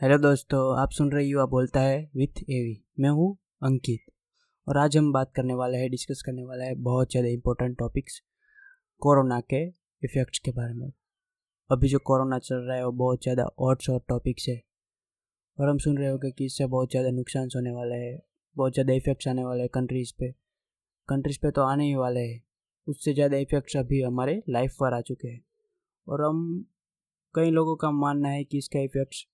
Hello दोस्तों, आप सुन रहे युवा बोलता है विथ एवी मैं हूँ अंकित। और आज हम बात करने वाले हैं डिस्कस करने वाला है बहुत ज़्यादा इम्पोर्टेंट टॉपिक्स कोरोना के इफ़ेक्ट्स के बारे में। अभी जो कोरोना चल रहा है, वो बहुत ज़्यादा और शॉर्ट टॉपिक्स है। और हम सुन रहे होंगे कि इससे बहुत ज़्यादा नुकसान होने वाले है, बहुत ज़्यादा इफ़ेक्ट्स आने वाले हैं कंट्रीज़ पे। कंट्रीज़ पे तो आने ही वाले हैं। उससे ज़्यादा इफ़ेक्ट्स अभी हमारे लाइफ पर आ चुके हैं। और हम, कई लोगों का मानना है कि इसका इफ़ेक्ट्स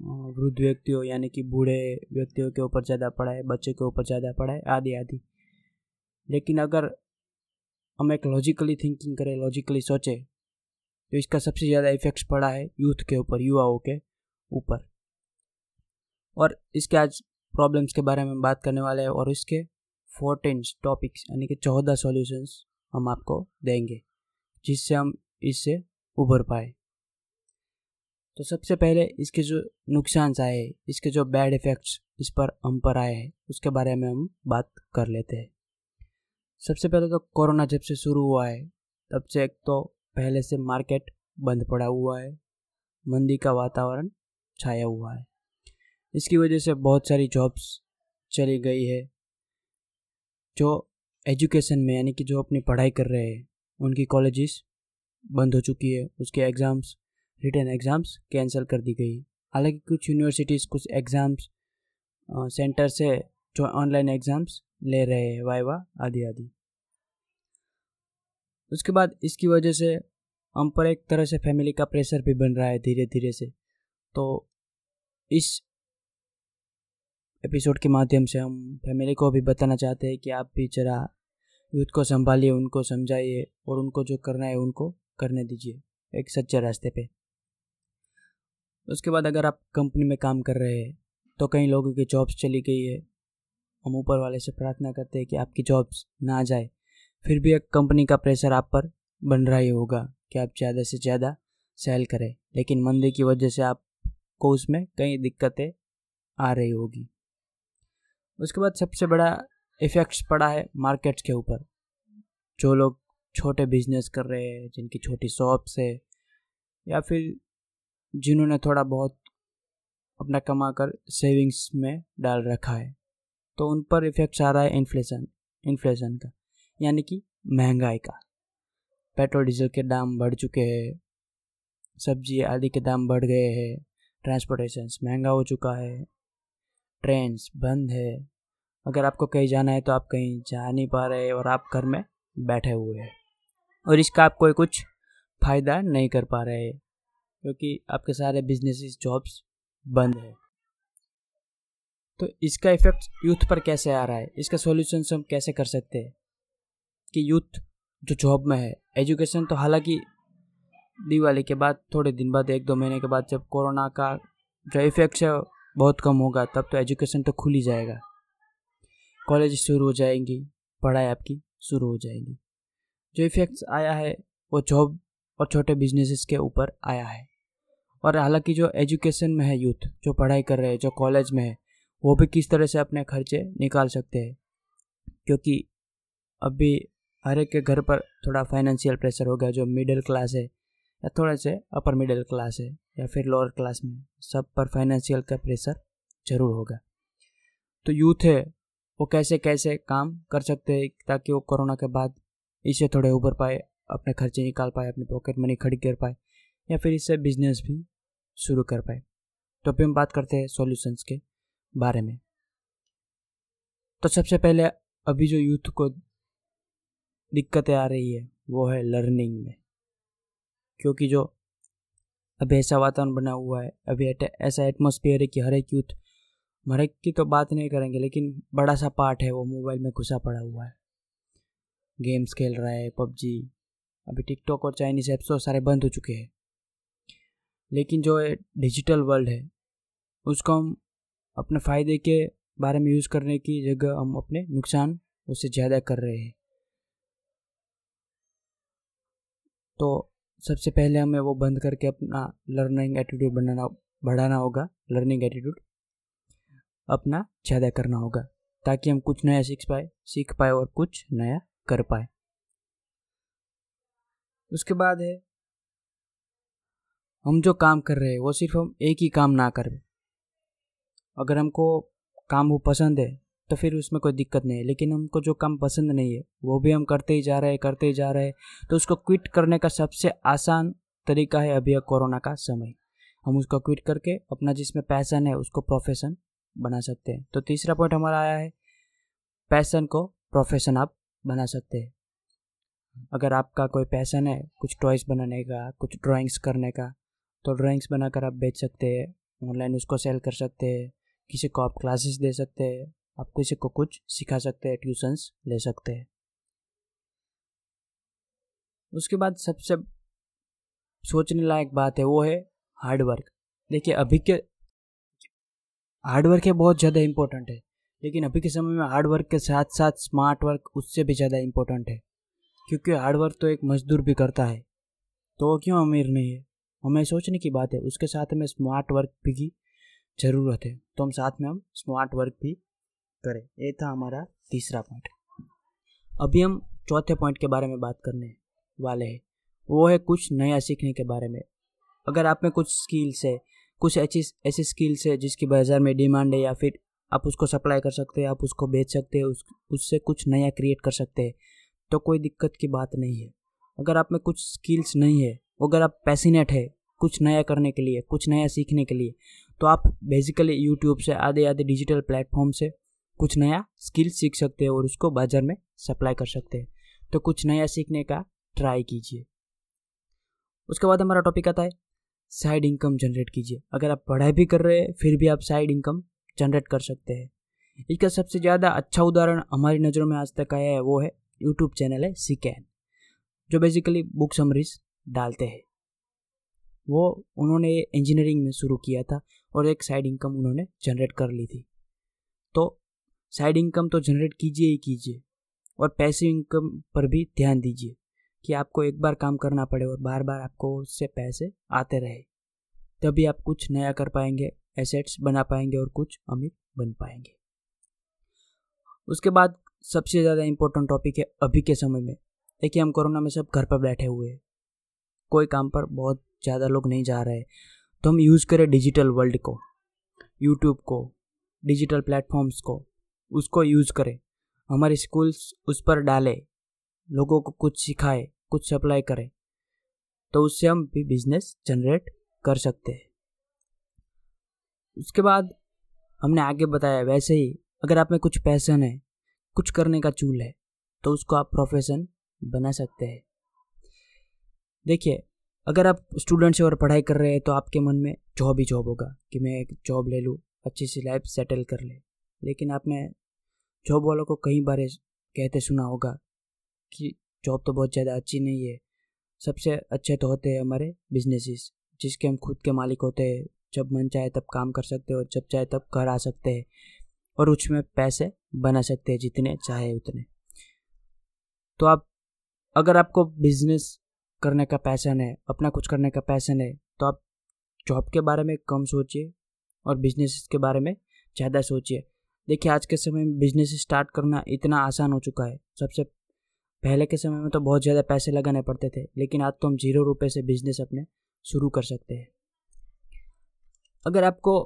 वृद्ध व्यक्तियों, यानी कि बूढ़े व्यक्तियों के ऊपर ज़्यादा पड़ा है, बच्चे के ऊपर ज़्यादा पड़ा है, आदि आदि। लेकिन अगर हम एक लॉजिकली थिंकिंग करें लॉजिकली सोचें तो इसका सबसे ज़्यादा इफेक्ट्स पड़ा है यूथ के ऊपर, युवाओं के ऊपर। और इसके आज प्रॉब्लम्स के बारे में बात करने वाले हैं और इसके फोर्टीन टॉपिक्स यानी कि चौदह सॉल्यूशंस हम आपको देंगे, जिससे हम इससे उभर पाए। तो सबसे पहले इसके जो नुकसान आए, इसके जो बैड इफ़ेक्ट्स इस पर हम पर आए हैं, उसके बारे में हम बात कर लेते हैं। सबसे पहले तो कोरोना जब से शुरू हुआ है, तब से एक तो पहले से मार्केट बंद पड़ा हुआ है, मंदी का वातावरण छाया हुआ है। इसकी वजह से बहुत सारी जॉब्स चली गई है, जो एजुकेशन में, यानी कि जो अपनी पढ़ाई कर रहे हैं, उनकी कॉलेजेस बंद हो चुकी है, उसके एग्ज़ाम्स रिटर्न एग्ज़ाम्स कैंसिल कर दी गई। हालाँकि कुछ यूनिवर्सिटीज़ कुछ एग्ज़ाम्स सेंटर से जो ऑनलाइन एग्ज़ाम्स ले रहे हैं, वाइवा, आदि आदि। उसके बाद इसकी वजह से हम पर एक तरह से फैमिली का प्रेशर भी बन रहा है धीरे धीरे से। तो इस एपिसोड के माध्यम से हम फैमिली को भी बताना चाहते हैं कि आप भी जरा यूथ को संभालिए, उनको समझाइए और उनको जो करना है, उनको करने दीजिए, एक सच्चे रास्ते पे। उसके बाद अगर आप कंपनी में काम कर रहे हैं तो कई लोगों की जॉब्स चली गई है। हम ऊपर वाले से प्रार्थना करते हैं कि आपकी जॉब्स ना जाए, फिर भी एक कंपनी का प्रेशर आप पर बन रहा ही होगा कि आप ज़्यादा से ज़्यादा सेल करें। लेकिन मंदी की वजह से आपको उसमें कई दिक्कतें आ रही होगी। उसके बाद सबसे बड़ा इफ़ेक्ट्स पड़ा है मार्केट्स के ऊपर। जो लोग छोटे बिज़नेस कर रहे हैं, जिनकी छोटी शॉप्स है, या फिर जिन्होंने थोड़ा बहुत अपना कमा कर सेविंग्स में डाल रखा है। तो उन पर इफ़ेक्ट आ रहा है इन्फ्लेशन इन्फ्लेशन का। यानी कि महँगाई का। पेट्रोल, डीजल के दाम बढ़ चुके हैं। सब्ज़ी आदि के दाम बढ़ गए हैं। ट्रांसपोर्टेशन महँगा हो चुका है। ट्रेन्स बंद है। अगर आपको कहीं जाना है तो आप कहीं जा नहीं पा रहे और आप घर में बैठे हुए हैं। और इसका आप कोई कुछ फ़ायदा नहीं कर पा रहे क्योंकि आपके सारे बिज़नेस जॉब्स बंद है। तो इसका इफ़ेक्ट यूथ पर कैसे आ रहा है? इसका सॉल्यूशन हम कैसे कर सकते हैं? कि यूथ जो जॉब में है एजुकेशन तो हालाँकि दिवाली के बाद, थोड़े दिन बाद, एक दो महीने के बाद जब कोरोना का जो इफ़ेक्ट है, बहुत कम होगा, तब तो एजुकेशन तो खुल ही जाएगा। कॉलेज शुरू हो जाएँगी, पढ़ाई आपकी शुरू हो जाएगी। जो इफेक्ट्स आया है, वो जॉब और छोटे बिजनेसेस के ऊपर आया है। और हालाँकि जो एजुकेशन में है यूथ जो पढ़ाई कर रहे हैं, जो कॉलेज में है, वो भी किस तरह से अपने खर्चे निकाल सकते हैं? क्योंकि अभी हर एक के घर पर थोड़ा फाइनेंशियल प्रेशर हो गया, जो मिडिल क्लास है, या थोड़े से अपर मिडिल क्लास है, या फिर लोअर क्लास में, सब पर फाइनेंशियल का प्रेशर ज़रूर होगा। तो यूथ है, वो कैसे कैसे काम कर सकते हैं ताकि वो कोरोना के बाद इसे थोड़े उभर पाए, अपने खर्चे निकाल पाए, अपनी पॉकेट मनी खड़ी कर पाए, या फिर इससे बिज़नेस भी शुरू कर पाए। तो अभी हम बात करते हैं सॉल्यूशंस के बारे में। तो सबसे पहले अभी जो यूथ को दिक्कतें आ रही है, वो है लर्निंग में। क्योंकि जो अभी ऐसा वातावरण बना हुआ है, अभी ऐसा एटमोसफियर है कि हर एक यूथ हर एक की तो बात नहीं करेंगे, लेकिन बड़ा सा पार्ट है वो मोबाइल में घुसा पड़ा हुआ है। गेम्स खेल रहा है, पबजी, अभी टिकटॉक और चाइनीज़ ऐप्स तो सारे बंद हो चुके हैं। लेकिन जो है डिजिटल वर्ल्ड है, उसको हम अपने फ़ायदे के बारे में यूज़ करने की जगह हम अपने नुकसान उससे ज़्यादा कर रहे हैं। तो सबसे पहले हमें वो बंद करके अपना लर्निंग एटीट्यूड बनाना, बढ़ाना होगा, लर्निंग एटीट्यूड अपना ज़्यादा करना होगा, ताकि हम कुछ नया सीख पाए सीख पाए और कुछ नया कर पाए। उसके बाद है हम जो काम कर रहे हैं, वो सिर्फ़ हम एक ही काम ना करें अगर हमको काम वो पसंद है तो फिर उसमें कोई दिक्कत नहीं है। लेकिन हमको जो काम पसंद नहीं है, वो भी हम करते ही जा रहे हैं, करते ही जा रहे हैं। तो उसको क्विट करने का सबसे आसान तरीका है अभी कोरोना का समय। हम उसको क्विट करके अपना जिसमें पैसन है, उसको प्रोफेशन बना सकते हैं। तो तीसरा पॉइंट हमारा आया है, पैसन को प्रोफेशन आप बना सकते हैं। अगर आपका कोई पैसन है, कुछ टॉयस बनाने का, कुछ ड्राइंग्स करने का तो ड्राइंग्स बनाकर आप बेच सकते हैं ऑनलाइन उसको सेल कर सकते हैं, किसी को आप क्लासेस दे सकते हैं आप किसी को कुछ सिखा सकते हैं ट्यूशन्स ले सकते हैं। उसके बाद सबसे सोचने लायक बात है वो है हार्डवर्क देखिए, अभी के हार्डवर्क है बहुत ज़्यादा इम्पोर्टेंट है, लेकिन अभी के समय में हार्डवर्क के साथ साथ स्मार्ट वर्क उससे भी ज़्यादा इम्पोर्टेंट है, क्योंकि हार्डवर्क तो एक मजदूर भी करता है तो वो क्यों अमीर नहीं है? हमें सोचने की बात है, उसके साथ में स्मार्ट वर्क भी की ज़रूरत है। तो हम साथ में हम स्मार्ट वर्क भी करें। ये था हमारा तीसरा पॉइंट अभी हम चौथे पॉइंट के बारे में बात करने वाले हैं। वो है कुछ नया सीखने के बारे में। अगर आप में कुछ स्किल्स है, कुछ ऐसी ऐसी स्किल्स है जिसकी बाज़ार में डिमांड है या फिर आप उसको सप्लाई कर सकते हैं, आप उसको बेच सकते हैं, उस, उससे कुछ नया क्रिएट कर सकते हैं तो कोई दिक्कत की बात नहीं है। अगर आप में कुछ स्किल्स नहीं है अगर आप पैसिनेट है कुछ नया करने के लिए, कुछ नया सीखने के लिए तो आप बेसिकली यूट्यूब से आधे आधे डिजिटल प्लेटफॉर्म से कुछ नया स्किल सीख सकते हैं और उसको बाज़ार में सप्लाई कर सकते हैं। तो कुछ नया सीखने का ट्राई कीजिए। उसके बाद हमारा टॉपिक आता है साइड इनकम जनरेट कीजिए। अगर आप पढ़ाई भी कर रहे हैं, फिर भी आप साइड इनकम जनरेट कर सकते हैं। इसका सबसे ज़्यादा अच्छा उदाहरण हमारी नज़रों में आज तक आया है, वो है यूट्यूब चैनल है सीकैन जो बेसिकली बुक समरीज डालते हैं। वो उन्होंने इंजीनियरिंग में शुरू किया था और एक साइड इनकम उन्होंने जनरेट कर ली थी। तो साइड इनकम तो जनरेट कीजिए ही कीजिए और पैसे इनकम पर भी ध्यान दीजिए कि आपको एक बार काम करना पड़े और बार बार आपको उससे पैसे आते रहे। तभी आप कुछ नया कर पाएँगे एसेट्स बना पाएँगे और कुछ अमीर बन पाएँगे। उसके बाद सबसे ज़्यादा इम्पोर्टेंट टॉपिक है अभी के समय में, देखिए हम कोरोना में सब घर पर बैठे हुए हैं। कोई काम पर बहुत ज़्यादा लोग नहीं जा रहे। तो हम यूज़ करें डिजिटल वर्ल्ड को, यूट्यूब को, डिजिटल प्लेटफॉर्म्स को, उसको यूज़ करें। हमारे स्कूल्स उस पर डालें, लोगों को कुछ सिखाए, कुछ सप्लाई करें तो उससे हम भी बिज़नेस जनरेट कर सकते हैं। उसके बाद हमने आगे बताया, वैसे ही अगर आप में कुछ पैसन है, कुछ करने का चूल है तो उसको आप प्रोफेशन बना सकते हैं। देखिए, अगर आप स्टूडेंट से और पढ़ाई कर रहे हैं तो आपके मन में जॉब ही जॉब होगा कि मैं एक जॉब ले लूँ, अच्छी सी लाइफ सेटल कर ले। लेकिन आपने जॉब वालों को कई बार कहते सुना होगा कि जॉब तो बहुत ज़्यादा अच्छी नहीं है। सबसे अच्छे तो होते हैं हमारे बिजनेसेस जिसके हम खुद के मालिक होते हैं। जब मन चाहे तब काम कर सकते हैं और जब चाहे तब घर आ सकते हैं और उसमें पैसे बना सकते हैं जितने चाहे उतने। तो आप, अगर आपको बिज़नेस करने का पैसन है, अपना कुछ करने का पैसन है तो आप जॉब के बारे में कम सोचिए और बिज़नेस के बारे में ज़्यादा सोचिए। देखिए, आज के समय में बिज़नेस स्टार्ट करना इतना आसान हो चुका है। सबसे पहले के समय में तो बहुत ज़्यादा पैसे लगाने पड़ते थे, लेकिन आज तो हम ज़ीरो रुपये से बिज़नेस अपने शुरू कर सकते हैं। अगर आपको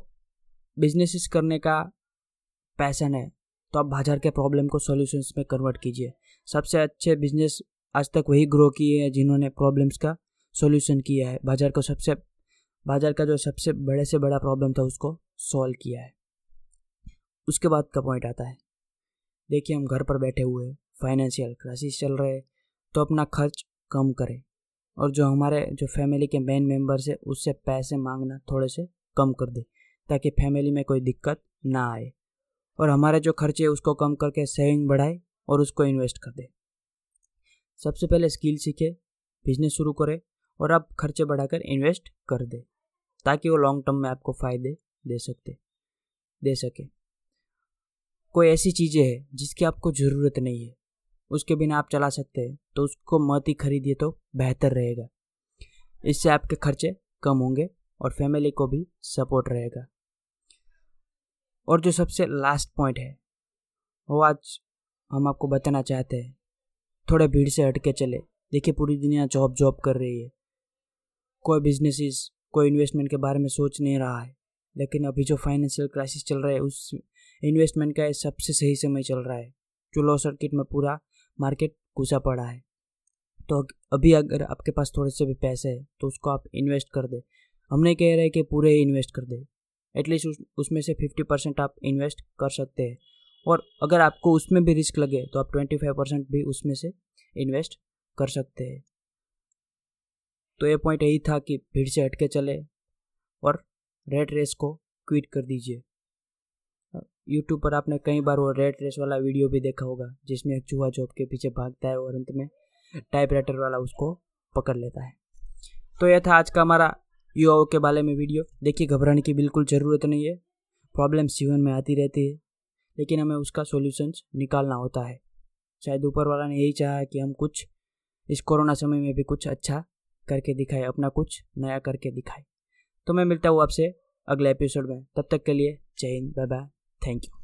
बिज़नेस करने का पैसन है तो आप बाज़ार के प्रॉब्लम को सॉल्यूशंस में कन्वर्ट कीजिए। सबसे अच्छे बिज़नेस आज तक वही ग्रो किए हैं जिन्होंने प्रॉब्लम्स का सॉल्यूशन किया है। बाज़ार को सबसे, बाज़ार का जो सबसे बड़े से बड़ा प्रॉब्लम था उसको सॉल्व किया है। उसके बाद का पॉइंट आता है। देखिए हम घर पर बैठे हुए फाइनेंशियल क्राइसिस चल रहे तो अपना खर्च कम करें और जो हमारे, जो फैमिली के मेन मेंबर्स है, उससे पैसे मांगना थोड़े से कम कर दे, ताकि फैमिली में कोई दिक्कत ना आए और हमारे जो खर्चे उसको कम करके सेविंग बढ़ाए और उसको इन्वेस्ट कर दे। सबसे पहले स्किल सीखे बिज़नेस शुरू करें और आप खर्चे बढ़ाकर इन्वेस्ट कर दे, ताकि वो लॉन्ग टर्म में आपको फ़ायदे दे सकते, दे सके। कोई ऐसी चीज़ें हैं जिसकी आपको ज़रूरत नहीं है, उसके बिना आप चला सकते हैं तो उसको मत ही खरीदिए तो बेहतर रहेगा। इससे आपके खर्चे कम होंगे और फैमिली को भी सपोर्ट रहेगा। और जो सबसे लास्ट पॉइंट है, वो आज हम आपको बताना चाहते हैं थोड़े भीड़ से हट के चले। देखिए, पूरी दुनिया जॉब जॉब कर रही है। कोई बिजनेसिस कोई इन्वेस्टमेंट के बारे में सोच नहीं रहा है। लेकिन अभी जो फाइनेंशियल क्राइसिस चल रहा है, उस इन्वेस्टमेंट का सबसे सही समय चल रहा है। जो सर्किट में पूरा मार्केट घुसा पड़ा है। तो अभी अगर आपके पास थोड़े से भी पैसे है तो उसको आप इन्वेस्ट कर दे। हम नहीं कह रहे कि पूरे ही इन्वेस्ट कर दे। एटलीस्ट उस, उसमें से फिफ्टी परसेंट आप इन्वेस्ट कर सकते हैं। और अगर आपको उसमें भी रिस्क लगे तो आप ट्वेंटी फाइव परसेंट भी उसमें से इन्वेस्ट कर सकते हैं। तो ये पॉइंट यही था कि भीड़ से हटके चले और रेड रेस को क्विट कर दीजिए। यूट्यूब पर आपने कई बार वो रेड रेस वाला वीडियो भी देखा होगा, जिसमें एक चूहा जॉब के पीछे भागता है और अंत में टाइप राइटर वाला उसको पकड़ लेता है। तो यह था आज का हमारा युवाओं के बारे में वीडियो देखिए, घबराने की बिल्कुल ज़रूरत नहीं है। प्रॉब्लम्स जीवन में आती रहती है। लेकिन हमें उसका सॉल्यूशंस निकालना होता है। शायद ऊपर वाला ने यही चाहा कि हम कुछ इस कोरोना समय में भी कुछ अच्छा करके दिखाए, अपना कुछ नया करके दिखाए। तो मैं मिलता हूँ आपसे अगले एपिसोड में। तब तक के लिए जय हिंद बाय बाय थैंक यू